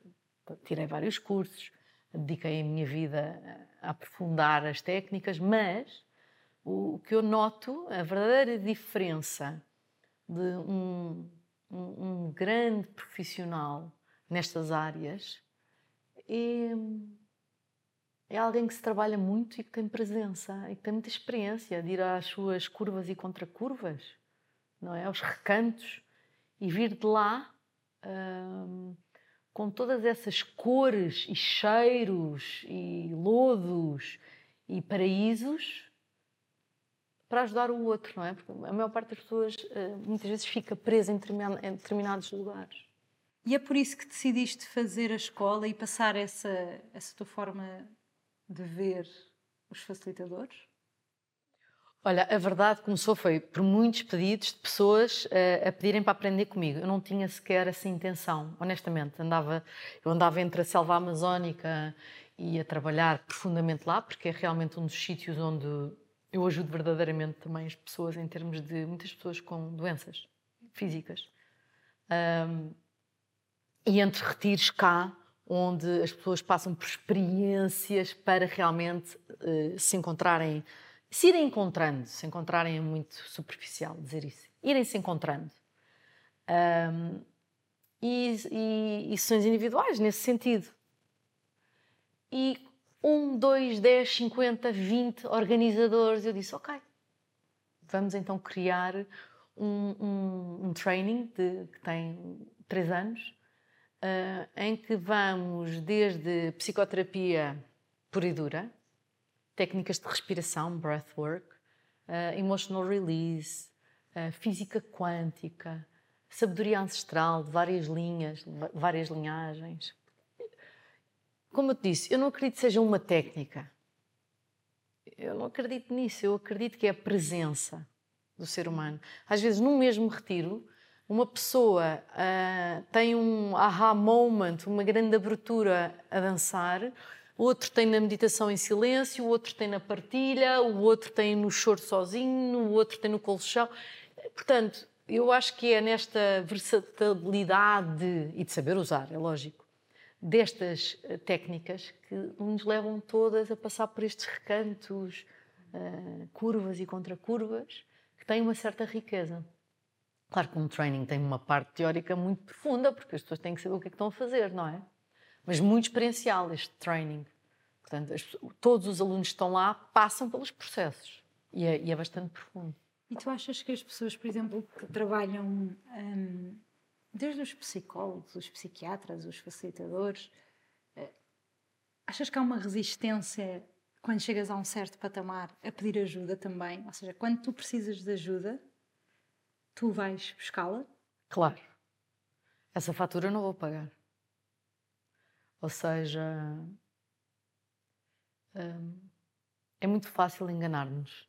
S1: tirei vários cursos, dediquei a minha vida a aprofundar as técnicas, mas o, que eu noto, a verdadeira diferença de um, um, um grande profissional nestas áreas é, é alguém que se trabalha muito e que tem presença e que tem muita experiência de ir às suas curvas e contracurvas, não é? Aos recantos e vir de lá. Hum, com todas essas cores e cheiros e lodos e paraísos para ajudar o outro, não é? Porque a maior parte das pessoas eh, muitas vezes fica presa em determinados lugares.
S2: E é por isso que decidiste fazer a escola e passar essa, essa tua forma de ver os facilitadores?
S1: Olha, a verdade começou foi por muitos pedidos de pessoas uh, a pedirem para aprender comigo. Eu não tinha sequer essa intenção, honestamente. Andava, eu andava entre a selva amazónica e a trabalhar profundamente lá, porque é realmente um dos sítios onde eu ajudo verdadeiramente também as pessoas em termos de muitas pessoas com doenças físicas. Um, e entre retiros cá, onde as pessoas passam por experiências para realmente uh, se encontrarem se irem encontrando, se encontrarem é muito superficial dizer isso, irem se encontrando. Um, e, e, e sessões individuais nesse sentido. E um, dois, dez, cinquenta, vinte organizadores, eu disse, ok, vamos então criar um, um, um training de, que tem três anos, uh, em que vamos desde psicoterapia pura e dura, técnicas de respiração, breathwork, uh, emotional release, uh, física quântica, sabedoria ancestral de várias linhas, várias linhagens. Como eu te disse, eu não acredito que seja uma técnica. Eu não acredito nisso. Eu acredito que é a presença do ser humano. Às vezes, num mesmo retiro, uma pessoa uh, tem um aha moment, uma grande abertura a dançar, o outro tem na meditação em silêncio, o outro tem na partilha, o outro tem no choro sozinho, o outro tem no colchão. Portanto, eu acho que é nesta versatilidade e de saber usar, é lógico, destas eh, técnicas que nos levam todas a passar por estes recantos, uh, curvas e contracurvas, que têm uma certa riqueza. Claro que um training tem uma parte teórica muito profunda, porque as pessoas têm que saber o que é que estão a fazer, não é? mas muito experiencial este training. Portanto, as, todos os alunos que estão lá passam pelos processos e é, e é, bastante profundo.
S2: E tu achas que as pessoas, por exemplo, que trabalham, hum, desde os psicólogos, os psiquiatras, os facilitadores, uh, achas que há uma resistência quando chegas a um certo patamar a pedir ajuda também? Ou seja, quando tu precisas de ajuda, tu vais buscá-la?
S1: Claro. Essa fatura eu não vou pagar. Ou seja, hum, é muito fácil enganar-nos.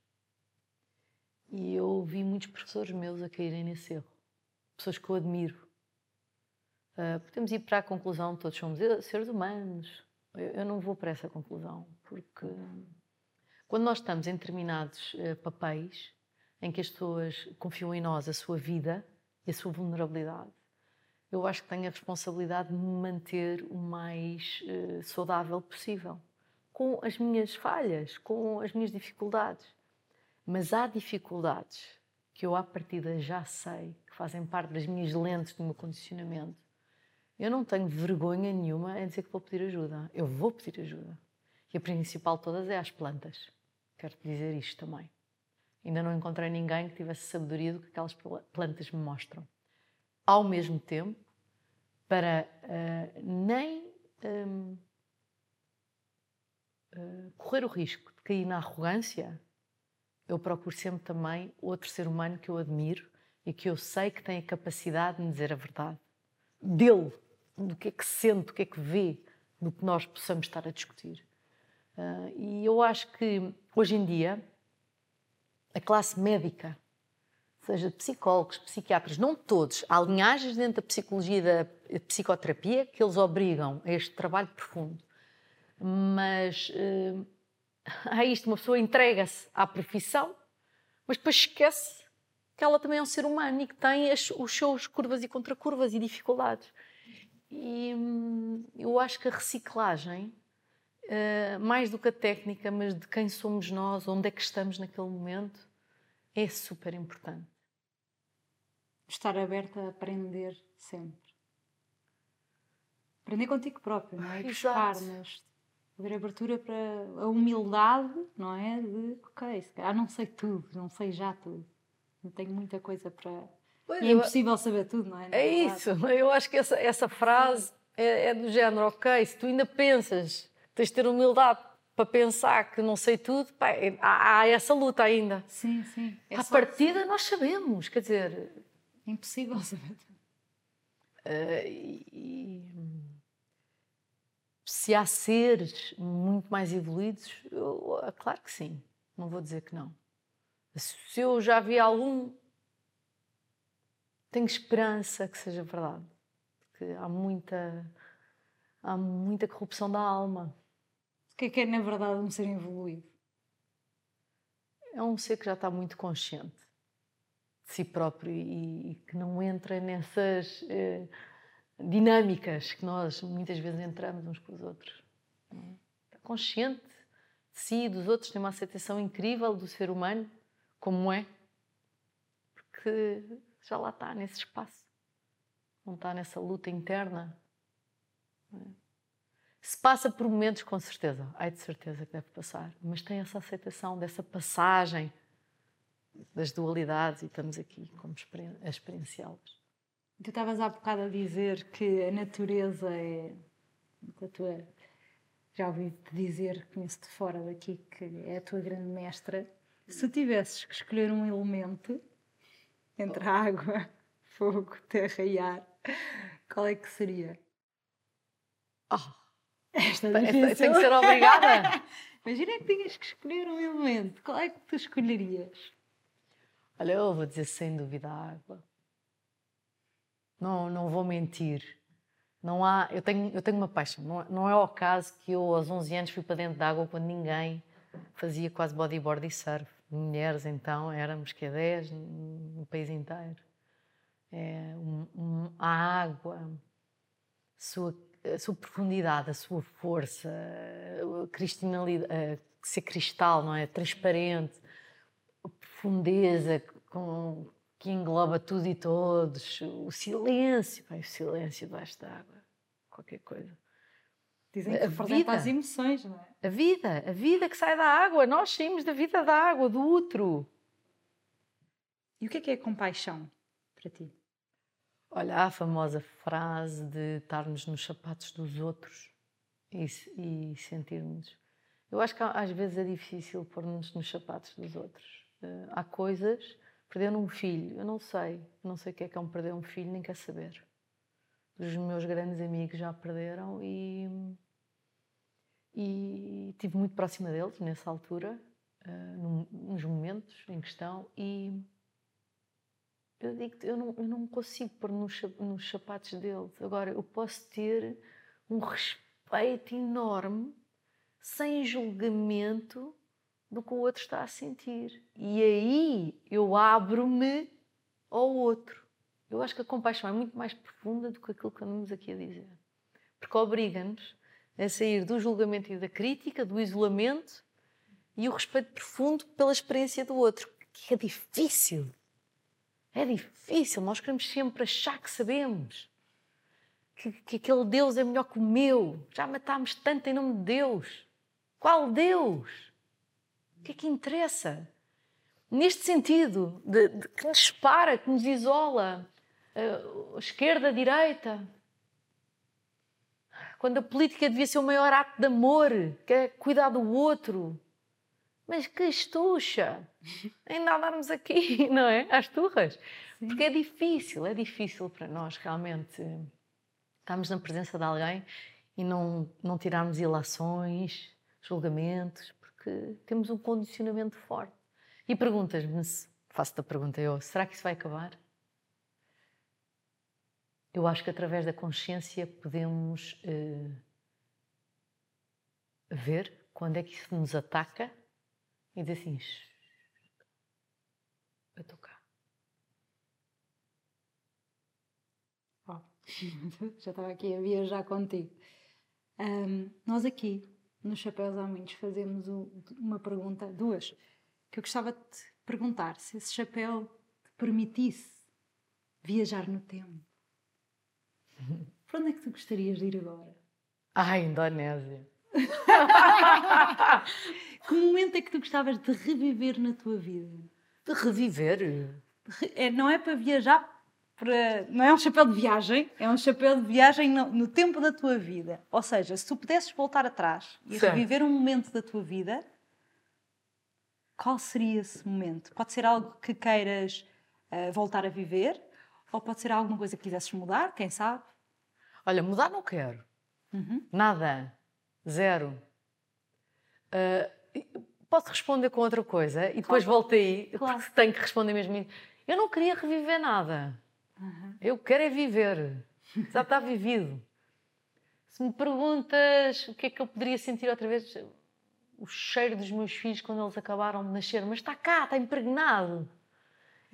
S1: E eu ouvi muitos professores meus a caírem nesse erro. Pessoas que eu admiro. Uh, podemos ir para a conclusão, todos somos seres humanos. Eu, eu, não vou para essa conclusão, porque quando nós estamos em determinados uh, papéis em que as pessoas confiam em nós a sua vida, e a sua vulnerabilidade. Eu acho que tenho a responsabilidade de me manter o mais uh, saudável possível, com as minhas falhas, com as minhas dificuldades. Mas há dificuldades que eu, à partida, já sei que fazem parte das minhas lentes do meu condicionamento. Eu não tenho vergonha nenhuma em dizer que vou pedir ajuda. Eu vou pedir ajuda. E a principal de todas é às plantas. Quero-te dizer isto também. Ainda não encontrei ninguém que tivesse sabedoria do que aquelas plantas me mostram. Ao mesmo tempo, para uh, nem um, uh, eh, correr o risco de cair na arrogância, eu procuro sempre também outro ser humano que eu admiro e que eu sei que tem a capacidade de me dizer a verdade. Dele, do que é que sente, do que é que vê, do que nós possamos estar a discutir. Uh, e eu acho que hoje em dia a classe médica, seja psicólogos, psiquiatras, não todos, há linhagens dentro da psicologia e da psicoterapia que eles obrigam a este trabalho profundo. Mas uh, há isto, uma pessoa entrega-se à profissão, mas depois esquece que ela também é um ser humano e que tem as, os seus curvas e contracurvas e dificuldades. E hum, eu acho que a reciclagem uh, mais do que a técnica, mas de quem somos nós, onde é que estamos naquele momento, é super importante.
S2: Estar aberta a aprender sempre. Aprender contigo próprio, não é? E buscar, haver abertura para a humildade, não é? De, ok, se calhar não sei tudo, não sei já tudo. Não tenho muita coisa para. Pois e é impossível saber tudo, não é?
S1: é isso, eu acho que essa, essa frase é, é do género, ok, se tu ainda pensas tens de ter humildade para pensar que não sei tudo, pá, é, há, há, essa luta ainda.
S2: Sim, sim.
S1: É a partida assim. nós sabemos, quer dizer.
S2: É impossível saber.
S1: Uh, e, se há seres muito mais evoluídos, eu, claro que sim, não vou dizer que não. Se eu já vi algum, tenho esperança que seja verdade, porque há muita, há muita corrupção da alma.
S2: O que é que é, na verdade, um ser evoluído?
S1: É um ser que já está muito consciente de si próprio e, e que não entra nessas eh, dinâmicas que nós muitas vezes entramos uns com os outros. É? Está consciente de si e dos outros, tem uma aceitação incrível do ser humano, como é, porque já lá está nesse espaço, não está nessa luta interna. É? Se passa por momentos, com certeza, ai de certeza que deve passar, mas tem essa aceitação dessa passagem das dualidades e estamos aqui como a experienciá-las.
S2: Tu estavas há bocado a dizer que a natureza é. A tua, já ouvi-te dizer, conheço-te fora daqui, que é a tua grande mestra. Se tivesses que escolher um elemento entre água, fogo, terra e ar, qual é que seria?
S1: Oh esta é difícil. Tem que ser obrigada.
S2: Imagina que tinhas que escolher um elemento. Qual é que tu escolherias?
S1: Olha, eu vou dizer sem dúvida a água. Não, não vou mentir. Não há, eu tenho, eu tenho uma paixão. Não, não é ao caso que eu aos 11 anos fui para dentro da água quando ninguém fazia quase bodyboard e surf. Mulheres então éramos que 10 no país inteiro. É, um, um, a água, sua a sua profundidade, a sua força, a cristalidade, a ser cristal, não é? Transparente, a profundeza com, que engloba tudo e todos, o silêncio, bem, o silêncio debaixo da água, qualquer coisa.
S2: Dizem que a vida, as emoções, não é?
S1: A vida, a vida que sai da água, nós saímos da vida da água, do útero.
S2: E o que é que é compaixão para ti?
S1: Olha, há a famosa frase de estarmos nos sapatos dos outros e, e sentirmos. Eu acho que às vezes é difícil pôr-nos nos sapatos dos outros. Uh, há coisas. Perder um filho, eu não sei. não sei o que é que é um perder um filho, nem quer saber. Os meus grandes amigos já perderam e. E estive muito próxima deles nessa altura, uh, nos momentos em questão, e eu digo eu não, eu não consigo pôr nos, nos sapatos deles. Agora, eu posso ter um respeito enorme, sem julgamento do que o outro está a sentir. E aí eu abro-me ao outro. Eu acho que a compaixão é muito mais profunda do que aquilo que andamos aqui a dizer. Porque obriga-nos a sair do julgamento e da crítica, do isolamento e o respeito profundo pela experiência do outro, que é difícil. É difícil. Nós queremos sempre achar que sabemos. Que, que aquele Deus é melhor que o meu. Já matámos tanto em nome de Deus. Qual Deus? O que é que interessa? Neste sentido, de, de, que nos para, que nos isola, uh, esquerda, direita. Quando a política devia ser o maior ato de amor, que é cuidar do outro. Mas que estucha! Ainda andarmos aqui, não é? Às turras. Sim. Porque é difícil, é difícil para nós realmente estarmos na presença de alguém e não, não tirarmos ilações, julgamentos, porque temos um condicionamento forte. E perguntas-me, faço-te a pergunta eu, será que isso vai acabar? Eu acho que através da consciência podemos uh, ver quando é que isso nos ataca e dizer assim: eu estou cá.
S2: Oh, já estava aqui a viajar contigo. Um, nós aqui, nos Chapéus Há Muitos, fazemos uma pergunta, duas, que eu gostava de te perguntar: se esse chapéu te permitisse viajar no tempo para onde é que tu gostarias de ir agora?
S1: Ah, Indonésia.
S2: que momento é que tu gostavas de reviver na tua vida?
S1: De reviver?
S2: É, não é para viajar, para, não é um chapéu de viagem, é um chapéu de viagem no, no tempo da tua vida. Ou seja, se tu pudesses voltar atrás e Sim. reviver um momento da tua vida, qual seria esse momento? Pode ser algo que queiras uh, voltar a viver, ou pode ser alguma coisa que quisesses mudar, quem sabe?
S1: Olha, mudar não quero. Uhum. Nada. Zero. Uh, posso responder com outra coisa e depois claro. volto aí, claro. porque tenho que responder mesmo. Eu não queria reviver nada. Uhum. Eu quero é viver. Já está vivido. Se me perguntas o que é que eu poderia sentir outra vez, o cheiro dos meus filhos quando eles acabaram de nascer, mas está cá, está impregnado.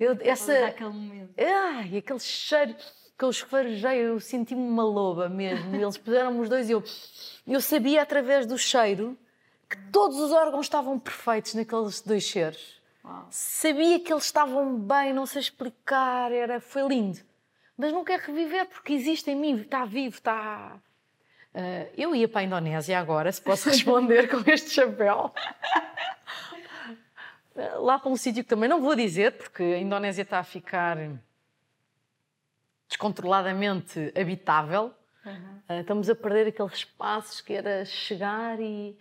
S2: Eu, essa, aquele momento.
S1: Ai, aquele cheiro que eu esfarejei, eu senti-me uma loba mesmo. Eles puseram-me os dois e eu, eu sabia através do cheiro que todos os órgãos estavam perfeitos naqueles dois cheiros. Uau. Sabia que eles estavam bem, não sei explicar, era, foi lindo. Mas não quero reviver porque existe em mim, está vivo, está. Uh, eu ia para a Indonésia agora, se posso responder com este chapéu. Lá para um sítio que também não vou dizer, porque a Indonésia está a ficar descontroladamente habitável. Uhum. Uh, estamos a perder aqueles espaços que era chegar e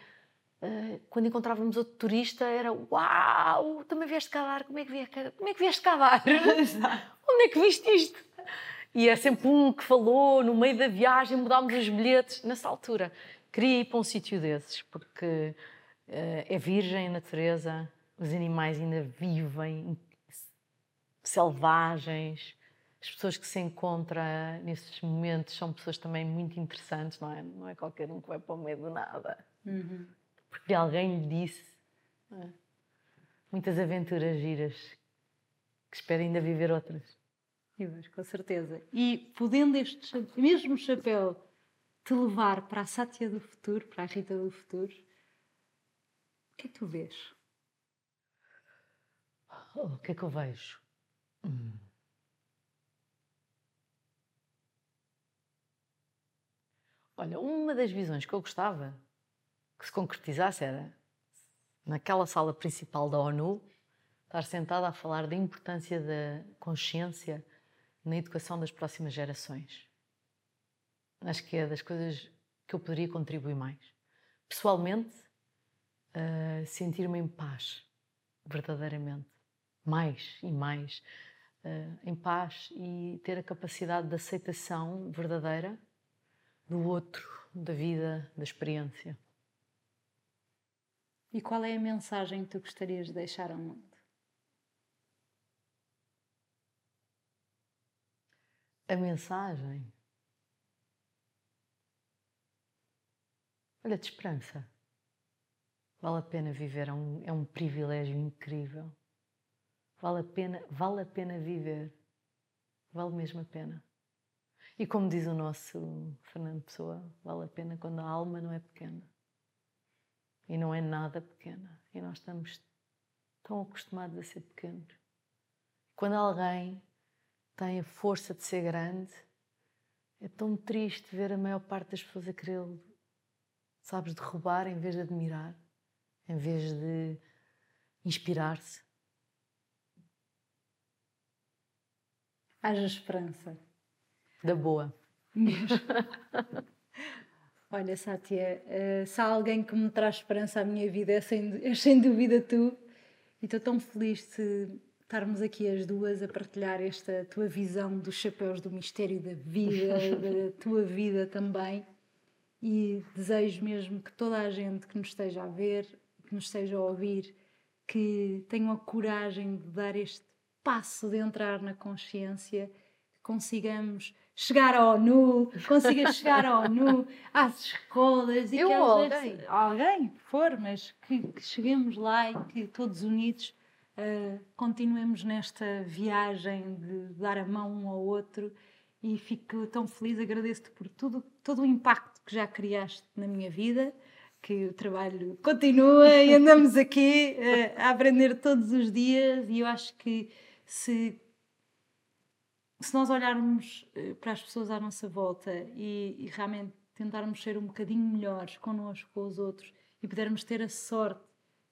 S1: uh, quando encontrávamos outro turista era uau, também vieste cá dar, como é que vieste, como é que vieste cá dar? Onde é que viste isto? E é sempre um que falou no meio da viagem, mudámos os bilhetes. Nessa altura, queria ir para um sítio desses, porque é virgem a natureza, os animais ainda vivem, selvagens. As pessoas que se encontram nesses momentos são pessoas também muito interessantes, não é? Não é qualquer um que vai para o meio do nada. Uhum. Porque alguém lhe disse. É? Muitas aventuras giras que espero ainda viver outras.
S2: Vivas, com certeza. E podendo este mesmo chapéu te levar para a Sátia do futuro, para a Rita do futuro, o que é que tu vês?
S1: Oh, o que é que eu vejo? Hum. Olha, uma das visões que eu gostava que se concretizasse era naquela sala principal da ONU estar sentada a falar da importância da consciência na educação das próximas gerações. Acho que é das coisas que eu poderia contribuir mais. Pessoalmente, uh, sentir-me em paz, verdadeiramente mais e mais uh, em paz e ter a capacidade de aceitação verdadeira do outro, da vida, da experiência.
S2: E qual é a mensagem que tu gostarias de deixar ao mundo?
S1: A mensagem. Olha, de esperança. Vale a pena viver, é um, é um privilégio incrível. Vale a pena, vale a pena viver vale mesmo a pena. E como diz o nosso Fernando Pessoa, vale a pena quando a alma não é pequena. E não é nada pequena. E nós estamos tão acostumados a ser pequenos. Quando alguém tem a força de ser grande, é tão triste ver a maior parte das pessoas a querer, sabes, derrubar em vez de admirar, em vez de inspirar-se.
S2: Haja esperança.
S1: Da boa.
S2: Mesmo. Olha, Sátia, uh, se há alguém que me traz esperança à minha vida, é sem, é sem dúvida tu. E estou tão feliz de estarmos aqui as duas a partilhar esta tua visão dos chapéus do mistério da vida, da tua vida também. E desejo mesmo que toda a gente que nos esteja a ver, que nos esteja a ouvir, que tenham a coragem de dar este passo de entrar na consciência, consigamos chegar à ONU, consiga chegar à ONU, às escolas
S1: e Eu que alguém.
S2: Vezes, alguém for, mas que, que, cheguemos lá e que todos unidos uh, continuemos nesta viagem de dar a mão um ao outro e fico tão feliz, agradeço-te por tudo, todo o impacto que já criaste na minha vida, que o trabalho continua e andamos aqui uh, a aprender todos os dias e eu acho que se se nós olharmos eh, para as pessoas à nossa volta e, e, realmente tentarmos ser um bocadinho melhores connosco, com os outros e pudermos ter a sorte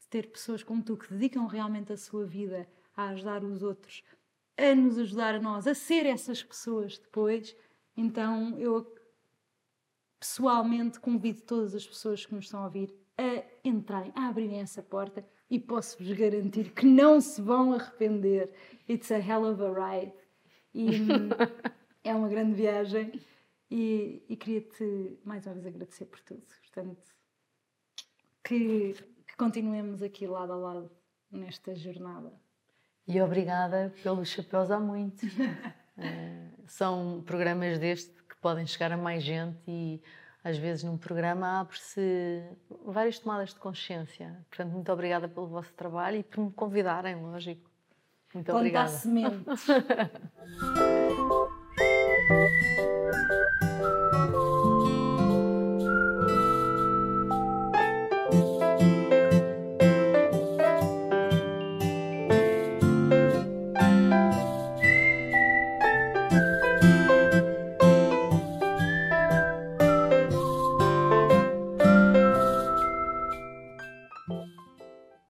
S2: de ter pessoas como tu que dedicam realmente a sua vida a ajudar os outros, a nos ajudar a nós a ser essas pessoas depois, então eu pessoalmente convido todas as pessoas que nos estão a ouvir a entrarem, a abrirem essa porta e posso-vos garantir que não se vão arrepender. It's a hell of a ride. E é uma grande viagem e, e queria-te mais uma vez agradecer por tudo. Portanto, que, que continuemos aqui lado a lado nesta jornada.
S1: E obrigada pelos chapéus há muito. uh, são programas deste que podem chegar a mais gente e às vezes num programa abre-se várias tomadas de consciência. Portanto, muito obrigada pelo vosso trabalho e por me convidarem, lógico. Muito obrigada.
S2: sementes.